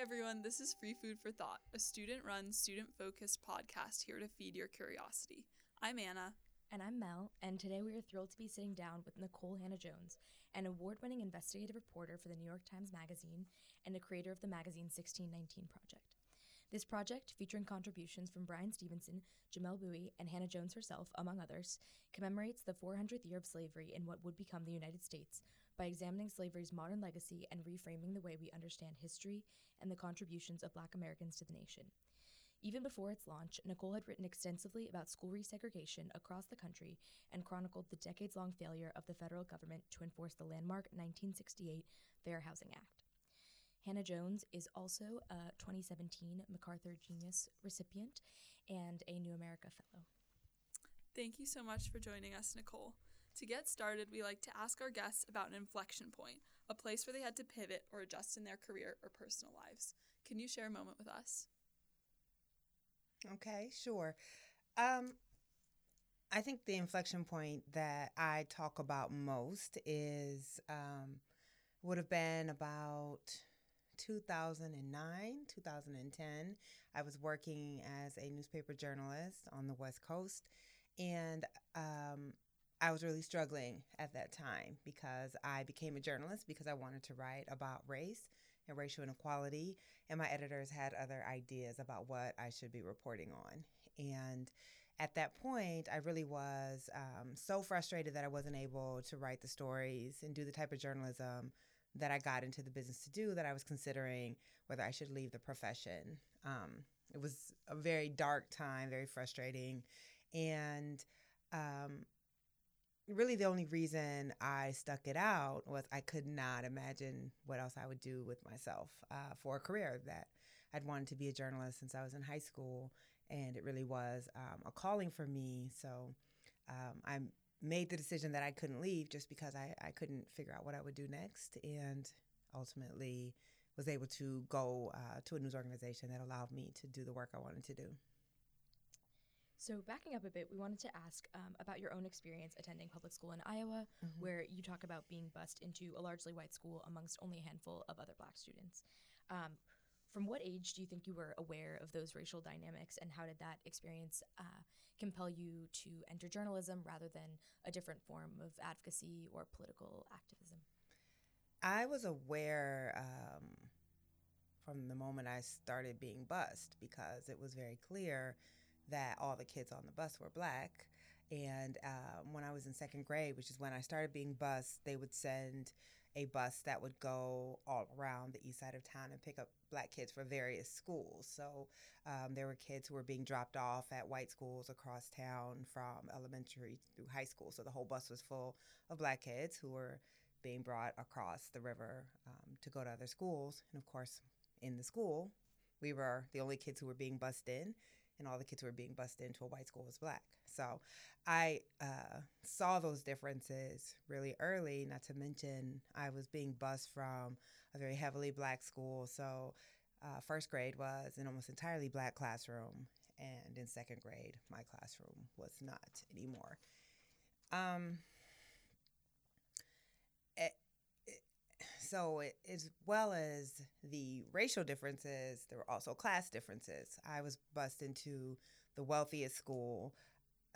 everyone. This is Free Food for Thought, a student run, student focused podcast here to feed your curiosity. I'm Anna. And I'm Mel, and today we are thrilled to be sitting down with Nikole Hannah Jones, an award winning investigative reporter for the New York Times Magazine and a creator of the magazine 1619 Project. This project, featuring contributions from Bryan Stevenson, Jamelle Bouie, and Hannah Jones herself, among others, commemorates the 400th year of slavery in what would become the United States by examining slavery's modern legacy and reframing the way we understand history and the contributions of black Americans to the nation. Even before its launch, Nikole had written extensively about school resegregation across the country and chronicled the decades long failure of the federal government to enforce the landmark 1968 Fair Housing Act. Hannah Jones is also a 2017 MacArthur Genius recipient and a New America Fellow. Thank you so much for joining us, Nikole. To get started, we like to ask our guests about an inflection point, a place where they had to pivot or adjust in their career or personal lives. Can you share a moment with us? Okay, sure. Um, I think the inflection point that I talk about most is um, would have been about 2009, 2010. I was working as a newspaper journalist on the West Coast, and um, I was really struggling at that time because I became a journalist because I wanted to write about race and racial inequality, and my editors had other ideas about what I should be reporting on. And at that point, I really was um, so frustrated that I wasn't able to write the stories and do the type of journalism that I got into the business to do that I was considering whether I should leave the profession. Um, it was a very dark time, very frustrating. And um, really the only reason I stuck it out was I could not imagine what else I would do with myself uh, for a career that I'd wanted to be a journalist since I was in high school, and it really was um, a calling for me. So um, I made the decision that I couldn't leave just because I, I couldn't figure out what I would do next, and ultimately was able to go uh, to a news organization that allowed me to do the work I wanted to do. So, backing up a bit, we wanted to ask um, about your own experience attending public school in Iowa, mm-hmm. where you talk about being bused into a largely white school amongst only a handful of other black students. Um, from what age do you think you were aware of those racial dynamics, and how did that experience uh, compel you to enter journalism rather than a different form of advocacy or political activism? I was aware um, from the moment I started being bused because it was very clear that all the kids on the bus were black. And um, when I was in second grade, which is when I started being bused, they would send a bus that would go all around the east side of town and pick up black kids for various schools. So um, there were kids who were being dropped off at white schools across town from elementary through high school. So the whole bus was full of black kids who were being brought across the river um, to go to other schools. And of course, in the school, we were the only kids who were being bused in and all the kids who were being bused into a white school was black. So I uh, saw those differences really early, not to mention I was being bused from a very heavily black school. So uh, first grade was an almost entirely black classroom, and in second grade, my classroom was not anymore. Um, so it, as well as the racial differences, there were also class differences. I was bused into the wealthiest school,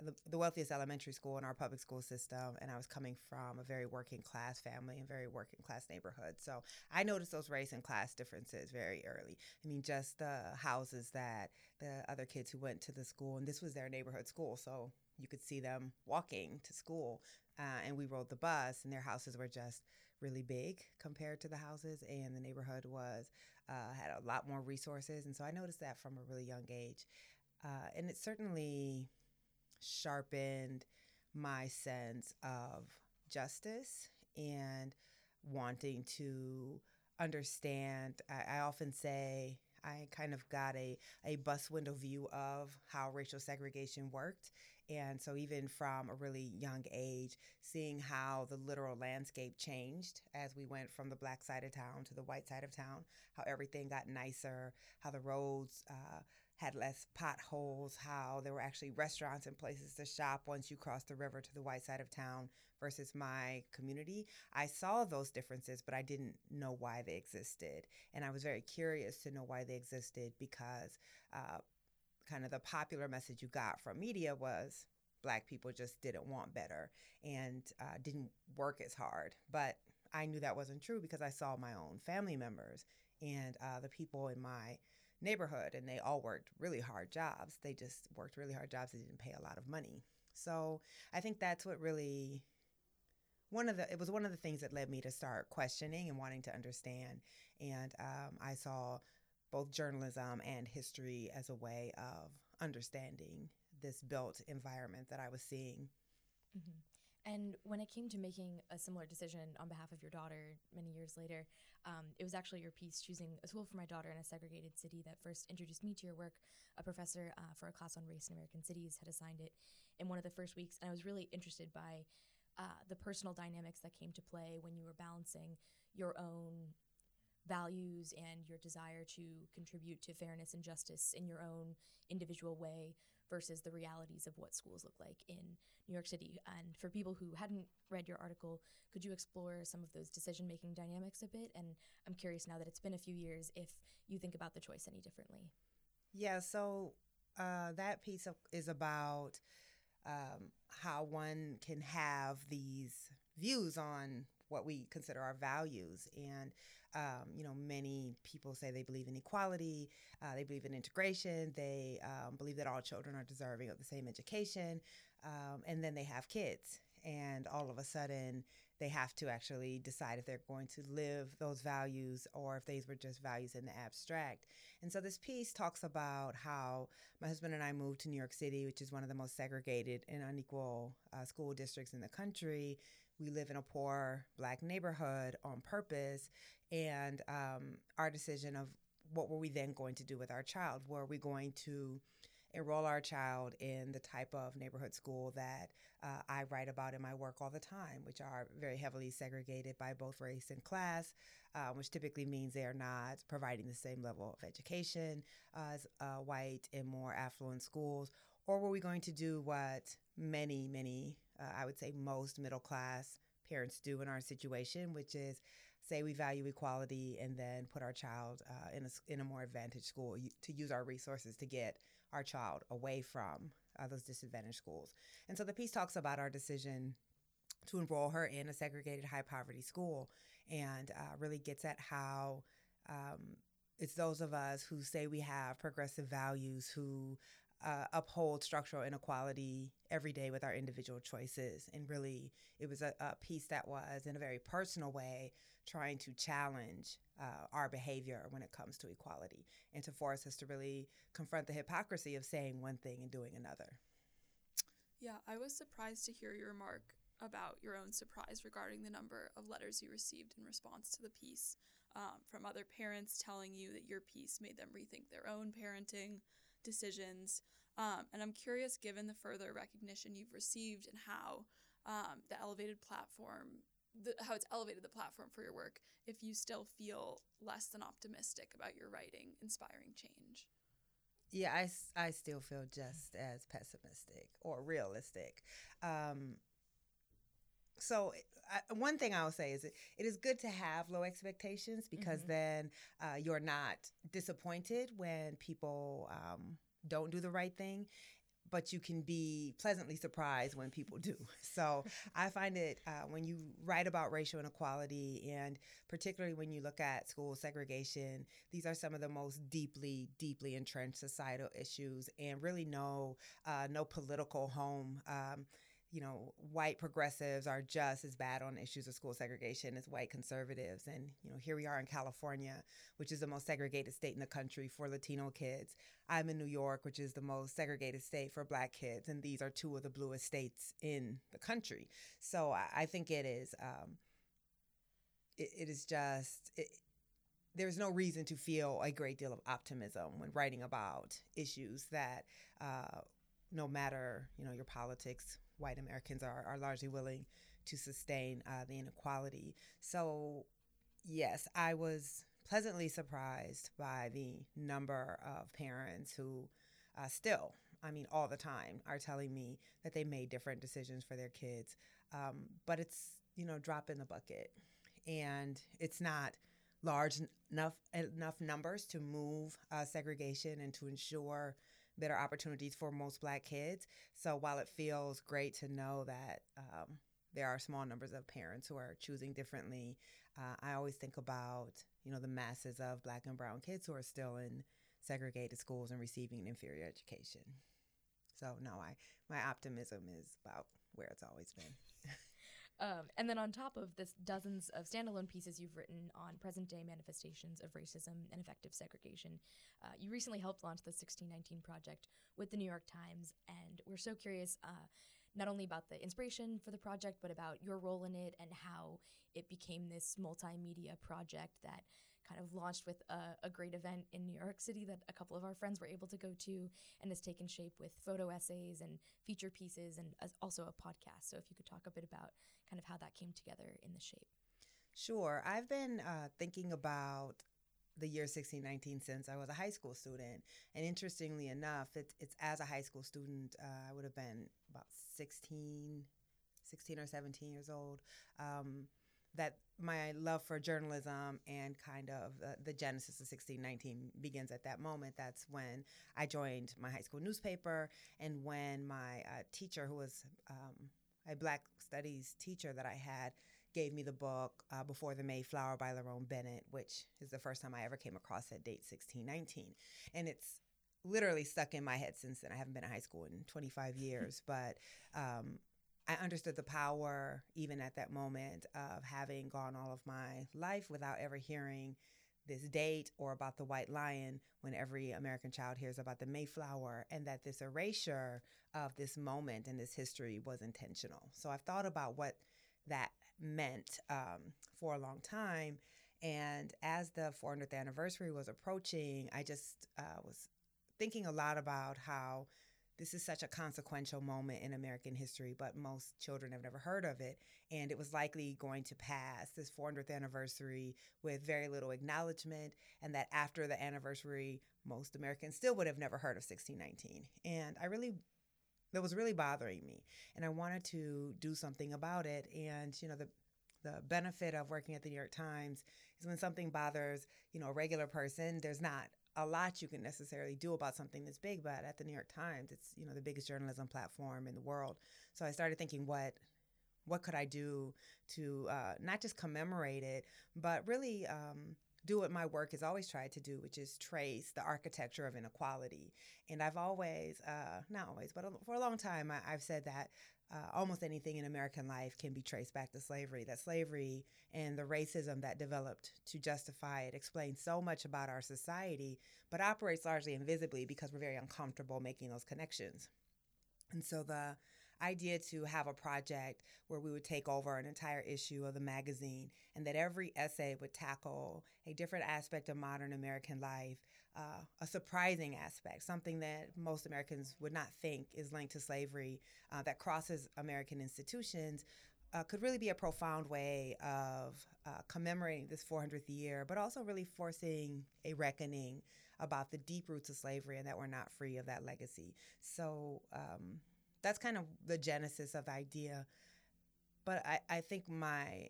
the, the wealthiest elementary school in our public school system, and I was coming from a very working class family and very working class neighborhood. So I noticed those race and class differences very early. I mean, just the houses that the other kids who went to the school, and this was their neighborhood school, so you could see them walking to school. Uh, and we rode the bus, and their houses were just really big compared to the houses, and the neighborhood was uh, had a lot more resources, and so I noticed that from a really young age, uh, and it certainly sharpened my sense of justice and wanting to understand. I, I often say I kind of got a, a bus window view of how racial segregation worked and so, even from a really young age, seeing how the literal landscape changed as we went from the black side of town to the white side of town, how everything got nicer, how the roads uh, had less potholes, how there were actually restaurants and places to shop once you crossed the river to the white side of town versus my community. I saw those differences, but I didn't know why they existed. And I was very curious to know why they existed because uh, kind of the popular message you got from media was black people just didn't want better and uh, didn't work as hard. But I knew that wasn't true because I saw my own family members and uh, the people in my neighborhood, and they all worked really hard jobs. They just worked really hard jobs. They didn't pay a lot of money. So I think that's what really one of the it was one of the things that led me to start questioning and wanting to understand. And um, I saw both journalism and history as a way of understanding this built environment that I was seeing. Mm-hmm. And when it came to making a similar decision on behalf of your daughter many years later, um, it was actually your piece choosing a school for my daughter in a segregated city that first introduced me to your work. A professor uh, for a class on race in American cities had assigned it in one of the first weeks, and I was really interested by uh, the personal dynamics that came to play when you were balancing your own values and your desire to contribute to fairness and justice in your own individual way versus the realities of what schools look like in New York City. And for people who hadn't read your article, could you explore some of those decision making dynamics a bit? And I'm curious now that it's been a few years if you think about the choice any differently. Yeah, so uh, that piece of, is about um, how one can have these views on what we consider our values. And, um, you know, many people say they believe in equality, uh, they believe in integration, they um, believe that all children are deserving of the same education, um, and then they have kids. And all of a sudden, they have to actually decide if they're going to live those values or if these were just values in the abstract. And so this piece talks about how my husband and I moved to New York City, which is one of the most segregated and unequal uh, school districts in the country. We live in a poor black neighborhood on purpose. And um, our decision of what were we then going to do with our child? Were we going to enroll our child in the type of neighborhood school that uh, I write about in my work all the time, which are very heavily segregated by both race and class, uh, which typically means they are not providing the same level of education as uh, white and more affluent schools? Or were we going to do what many, many, uh, I would say most middle class parents do in our situation, which is say we value equality and then put our child uh, in, a, in a more advantaged school to use our resources to get our child away from uh, those disadvantaged schools. And so the piece talks about our decision to enroll her in a segregated high poverty school and uh, really gets at how um, it's those of us who say we have progressive values who uh, uphold structural inequality every day with our individual choices. And really, it was a, a piece that was, in a very personal way, trying to challenge uh, our behavior when it comes to equality and to force us to really confront the hypocrisy of saying one thing and doing another. Yeah, I was surprised to hear your remark about your own surprise regarding the number of letters you received in response to the piece um, from other parents telling you that your piece made them rethink their own parenting decisions. Um, and I'm curious, given the further recognition you've received and how um, the elevated platform the, how it's elevated the platform for your work if you still feel less than optimistic about your writing inspiring change yeah i, I still feel just as pessimistic or realistic um, so I, one thing i'll say is it, it is good to have low expectations because mm-hmm. then uh, you're not disappointed when people um, don't do the right thing but you can be pleasantly surprised when people do. So I find it uh, when you write about racial inequality and particularly when you look at school segregation, these are some of the most deeply, deeply entrenched societal issues and really no, uh, no political home. Um, you know, white progressives are just as bad on issues of school segregation as white conservatives. And, you know, here we are in California, which is the most segregated state in the country for Latino kids. I'm in New York, which is the most segregated state for black kids. And these are two of the bluest states in the country. So I, think it is, um, it, it is just, it, there's no reason to feel a great deal of optimism when writing about issues that, uh, no matter you know your politics, white Americans are, are largely willing to sustain uh, the inequality. So, yes, I was pleasantly surprised by the number of parents who uh, still, I mean, all the time, are telling me that they made different decisions for their kids. Um, but it's, you know, drop in the bucket. And it's not large enough enough numbers to move uh, segregation and to ensure better opportunities for most black kids. So while it feels great to know that um, there are small numbers of parents who are choosing differently, uh, I always think about you know the masses of black and brown kids who are still in segregated schools and receiving an inferior education. So no, I my optimism is about where it's always been. Um, and then on top of this, dozens of standalone pieces you've written on present day manifestations of racism and effective segregation. Uh, you recently helped launch the 1619 Project with the New York Times, and we're so curious uh, not only about the inspiration for the project, but about your role in it and how it became this multimedia project that kind of launched with a, a, great event in New York City that a couple of our friends were able to go to and has taken shape with photo essays and feature pieces and also a podcast. So if you could talk a bit about kind of how that came together in the shape. Sure. I've been uh, thinking about the year 1619 since I was a high school student. And interestingly enough, it's, it's as a high school student, uh, I would have been about 16, 16 or 17 years old. Um, that my love for journalism and kind of uh, the genesis of 1619 begins at that moment. That's when I joined my high school newspaper, and when my uh, teacher, who was um, a Black Studies teacher that I had, gave me the book uh, Before the Mayflower by Lerone Bennett, which is the first time I ever came across that date, 1619. And it's literally stuck in my head since then. I haven't been in high school in 25 years, but um, I understood the power, even at that moment, of having gone all of my life without ever hearing this date or about the white lion when every American child hears about the Mayflower, and that this erasure of this moment and this history was intentional. So I've thought about what that meant um, for a long time. And as the 400th anniversary was approaching, I just uh, was thinking a lot about how this is such a consequential moment in American history, but most children have never heard of it. And it was likely going to pass this 400th anniversary with very little acknowledgement, and that after the anniversary, most Americans still would have never heard of 1619. And I really, that was really bothering me. And I wanted to do something about it. And, you know, the, the benefit of working at the New York Times is when something bothers, you know, a regular person, there's not a lot you can necessarily do about something that's big, but at the New York Times, it's you know the biggest journalism platform in the world. So I started thinking, what what could I do to uh, not just commemorate it, but really um, do what my work has always tried to do, which is trace the architecture of inequality. And I've always, uh, not always, but for a long time, I, have said that uh, almost anything in American life can be traced back to slavery. That slavery and the racism that developed to justify it explains so much about our society, but operates largely invisibly because we're very uncomfortable making those connections. And so the idea to have a project where we would take over an entire issue of the magazine and that every essay would tackle a different aspect of modern American life uh, a surprising aspect, something that most Americans would not think is linked to slavery, uh, that crosses American institutions, uh, could really be a profound way of uh, commemorating this 400th year, but also really forcing a reckoning about the deep roots of slavery and that we're not free of that legacy. So um, that's kind of the genesis of the idea. But I, I think my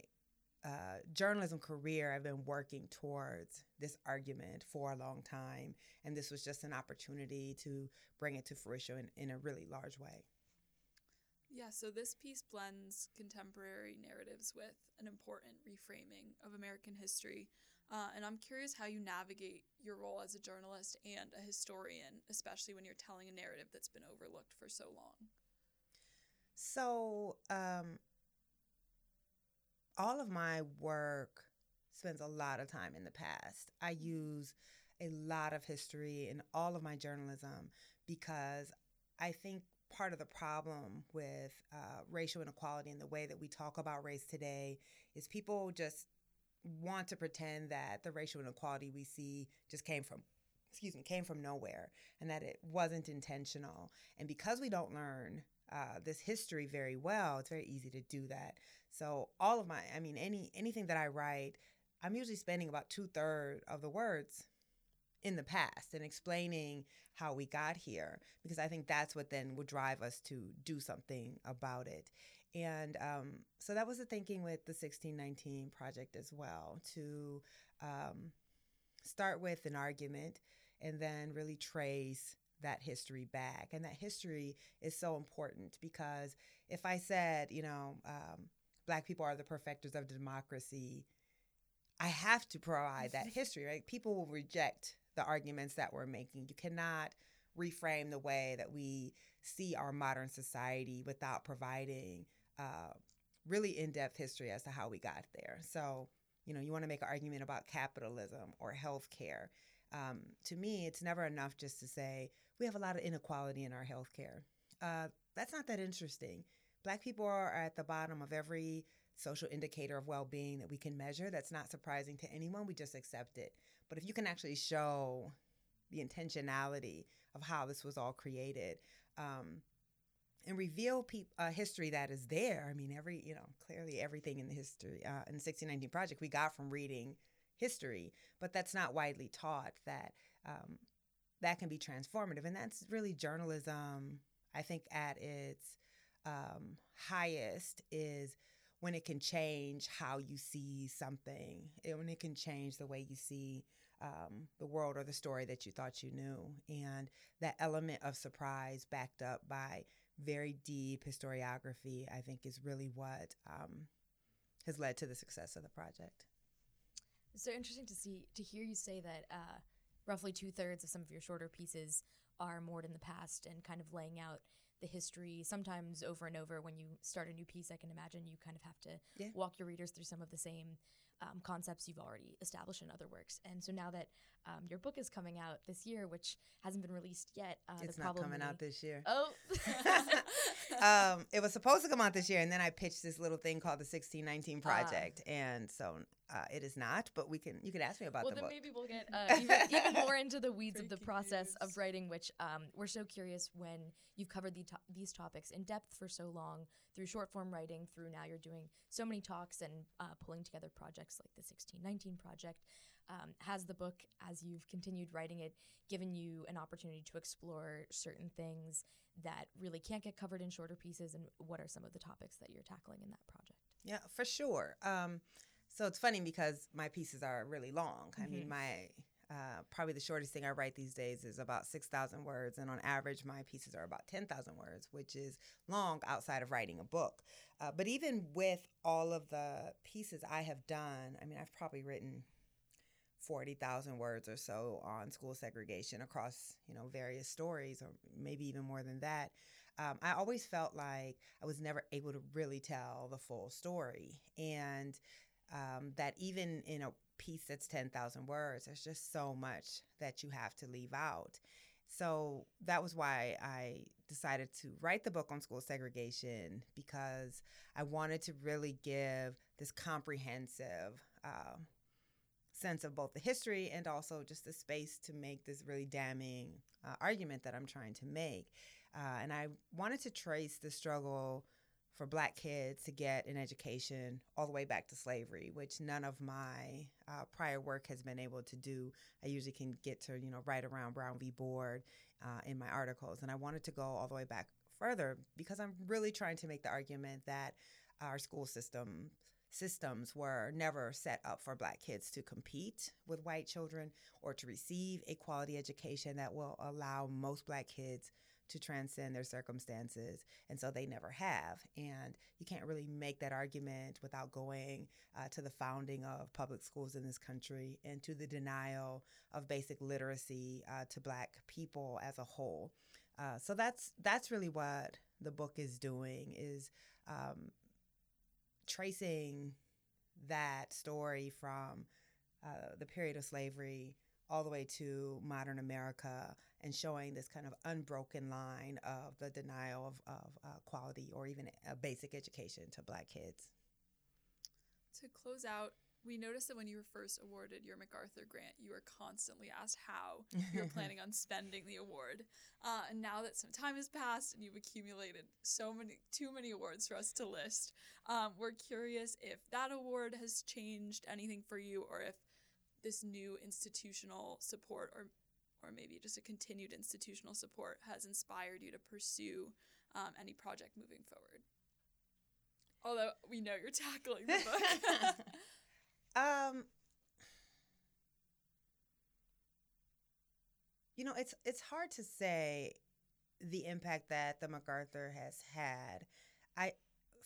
uh, journalism career, I've been working towards this argument for a long time. And this was just an opportunity to bring it to fruition in, in a really large way. Yeah, so this piece blends contemporary narratives with an important reframing of American history. Uh, and I'm curious how you navigate your role as a journalist and a historian, especially when you're telling a narrative that's been overlooked for so long. So, um, all of my work spends a lot of time in the past. I use a lot of history in all of my journalism because I think part of the problem with uh, racial inequality and the way that we talk about race today is people just want to pretend that the racial inequality we see just came from excuse me came from nowhere and that it wasn't intentional and because we don't learn uh, this history very well it's very easy to do that so all of my, I mean, any anything that I write, I'm usually spending about two thirds of the words in the past and explaining how we got here because I think that's what then would drive us to do something about it. And um, so that was the thinking with the 1619 project as well to um, start with an argument and then really trace that history back. And that history is so important because if I said, you know, um, black people are the perfecters of democracy, I have to provide that history, right? People will reject the arguments that we're making. You cannot reframe the way that we see our modern society without providing uh, really in depth history as to how we got there. So, you know, you want to make an argument about capitalism or healthcare. Um, to me, it's never enough just to say we have a lot of inequality in our healthcare. Uh, that's not that interesting. Black people are at the bottom of every social indicator of well being that we can measure. That's not surprising to anyone. We just accept it. But if you can actually show the intentionality of how this was all created, um, and reveal pe- a history that is there. I mean, every you know, clearly everything in the history uh, in the 1619 project we got from reading history, but that's not widely taught. That um, that can be transformative, and that's really journalism. I think at its um, highest is when it can change how you see something, when it can change the way you see um, the world or the story that you thought you knew, and that element of surprise backed up by very deep historiography, I think, is really what um, has led to the success of the project. It's so interesting to see to hear you say that uh, roughly two thirds of some of your shorter pieces are moored in the past and kind of laying out the history. Sometimes over and over, when you start a new piece, I can imagine you kind of have to yeah. walk your readers through some of the same um, concepts you've already established in other works. And so now that um, your book is coming out this year, which hasn't been released yet, uh, it's not coming out this year. Oh, um, it was supposed to come out this year, and then I pitched this little thing called the 1619 Ah. Project, and so uh, it is not. But we can you can ask me about well, the then book. maybe we'll get uh, even, even more into the weeds of the Breaking process of writing, which um, we're so curious when you've covered the to- these topics in depth for so long through short form writing, through now you're doing so many talks and uh, pulling together projects like the 1619 Project. Um, has the book, as you've continued writing it, given you an opportunity to explore certain things that really can't get covered in shorter pieces? And what are some of the topics that you're tackling in that project? Yeah, for sure. Um, so it's funny because my pieces are really long. I mean, Mhm. my uh, probably the shortest thing I write these days is about six thousand words, and on average, my pieces are about ten thousand words, which is long outside of writing a book. Uh, but even with all of the pieces I have done, I mean, I've probably written. 40,000 words or so on school segregation across, you know, various stories or maybe even more than that. Um, I always felt like I was never able to really tell the full story. And um, that even in a piece that's 10,000 words, there's just so much that you have to leave out. So that was why I decided to write the book on school segregation because I wanted to really give this comprehensive uh, sense of both the history and also just the space to make this really damning uh, argument that I'm trying to make. Uh, and I wanted to trace the struggle for black kids to get an education all the way back to slavery, which none of my uh, prior work has been able to do. I usually can get to, you know, right around Brown v. Board uh, in my articles. And I wanted to go all the way back further because I'm really trying to make the argument that our school system systems were never set up for black kids to compete with white children or to receive a quality education that will allow most black kids to transcend their circumstances. And so they never have. And you can't really make that argument without going uh, to the founding of public schools in this country and to the denial of basic literacy uh, to black people as a whole. Uh, so that's that's really what the book is doing is um, tracing that story from uh, the period of slavery all the way to modern America and showing this kind of unbroken line of the denial of, of uh, quality or even a basic education to black kids. To close out We noticed that when you were first awarded your MacArthur grant, you were constantly asked how you're planning on spending the award. Uh, and now that some time has passed and you've accumulated so many, too many awards for us to list, um, we're curious if that award has changed anything for you, or if this new institutional support, or or maybe just a continued institutional support, has inspired you to pursue um, any project moving forward. Although we know you're tackling the book. um, you know, it's it's hard to say the impact that the MacArthur has had. I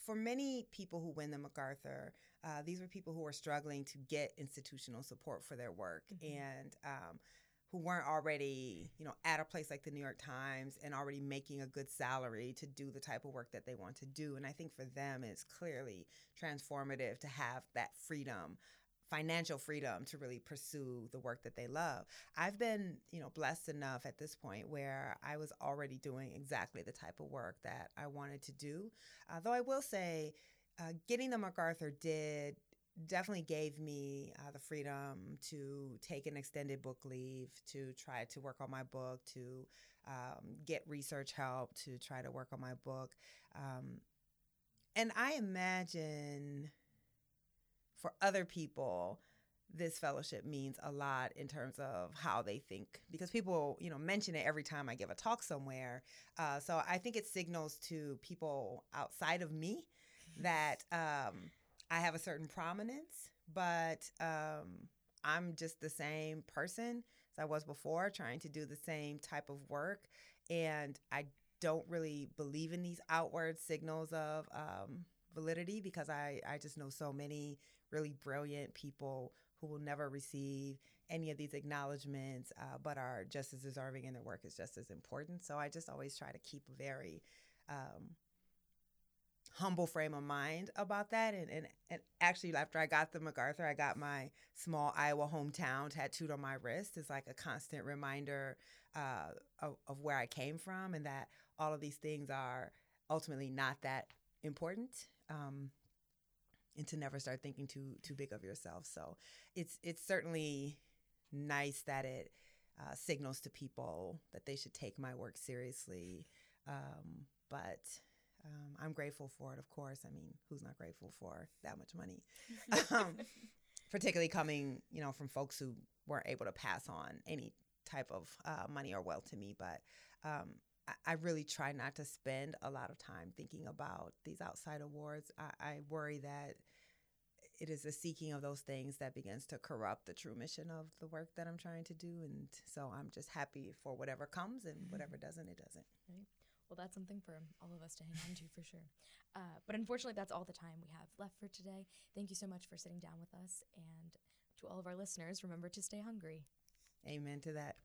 for many people who win the MacArthur, uh, these were people who were struggling to get institutional support for their work mm-hmm. and um, who weren't already, you know, at a place like the New York Times and already making a good salary to do the type of work that they want to do. And I think for them, it's clearly transformative to have that freedom financial freedom to really pursue the work that they love. I've been, you know, blessed enough at this point where I was already doing exactly the type of work that I wanted to do. Uh, though I will say, uh, getting the MacArthur did definitely gave me uh, the freedom to take an extended book leave, to try to work on my book, to um, get research help, to try to work on my book. Um, and I imagine for other people, this fellowship means a lot in terms of how they think because people you know mention it every time i give a talk somewhere uh, so i think it signals to people outside of me that um, i have a certain prominence but um, i'm just the same person as i was before trying to do the same type of work and i don't really believe in these outward signals of um, validity because I, I just know so many really brilliant people who will never receive any of these acknowledgments, uh, but are just as deserving and their work is just as important. So I just always try to keep very um, humble frame of mind about that. And, and, and actually, after I got the MacArthur, I got my small Iowa hometown tattooed on my wrist. It's like a constant reminder uh, of, of where I came from and that all of these things are ultimately not that important. Um, and to never start thinking too too big of yourself. So it's it's certainly nice that it uh, signals to people that they should take my work seriously. Um, but um, I'm grateful for it, of course. I mean, who's not grateful for that much money? um, particularly coming, you know, from folks who weren't able to pass on any type of uh, money or wealth to me. But um, I really try not to spend a lot of time thinking about these outside awards. I, I, worry that it is the seeking of those things that begins to corrupt the true mission of the work that I'm trying to do. And so I'm just happy for whatever comes and whatever doesn't, it doesn't. Right. Well, that's something for all of us to hang on to for sure. Uh, but unfortunately, that's all the time we have left for today. Thank you so much for sitting down with us. And to all of our listeners, remember to stay hungry. Amen to that.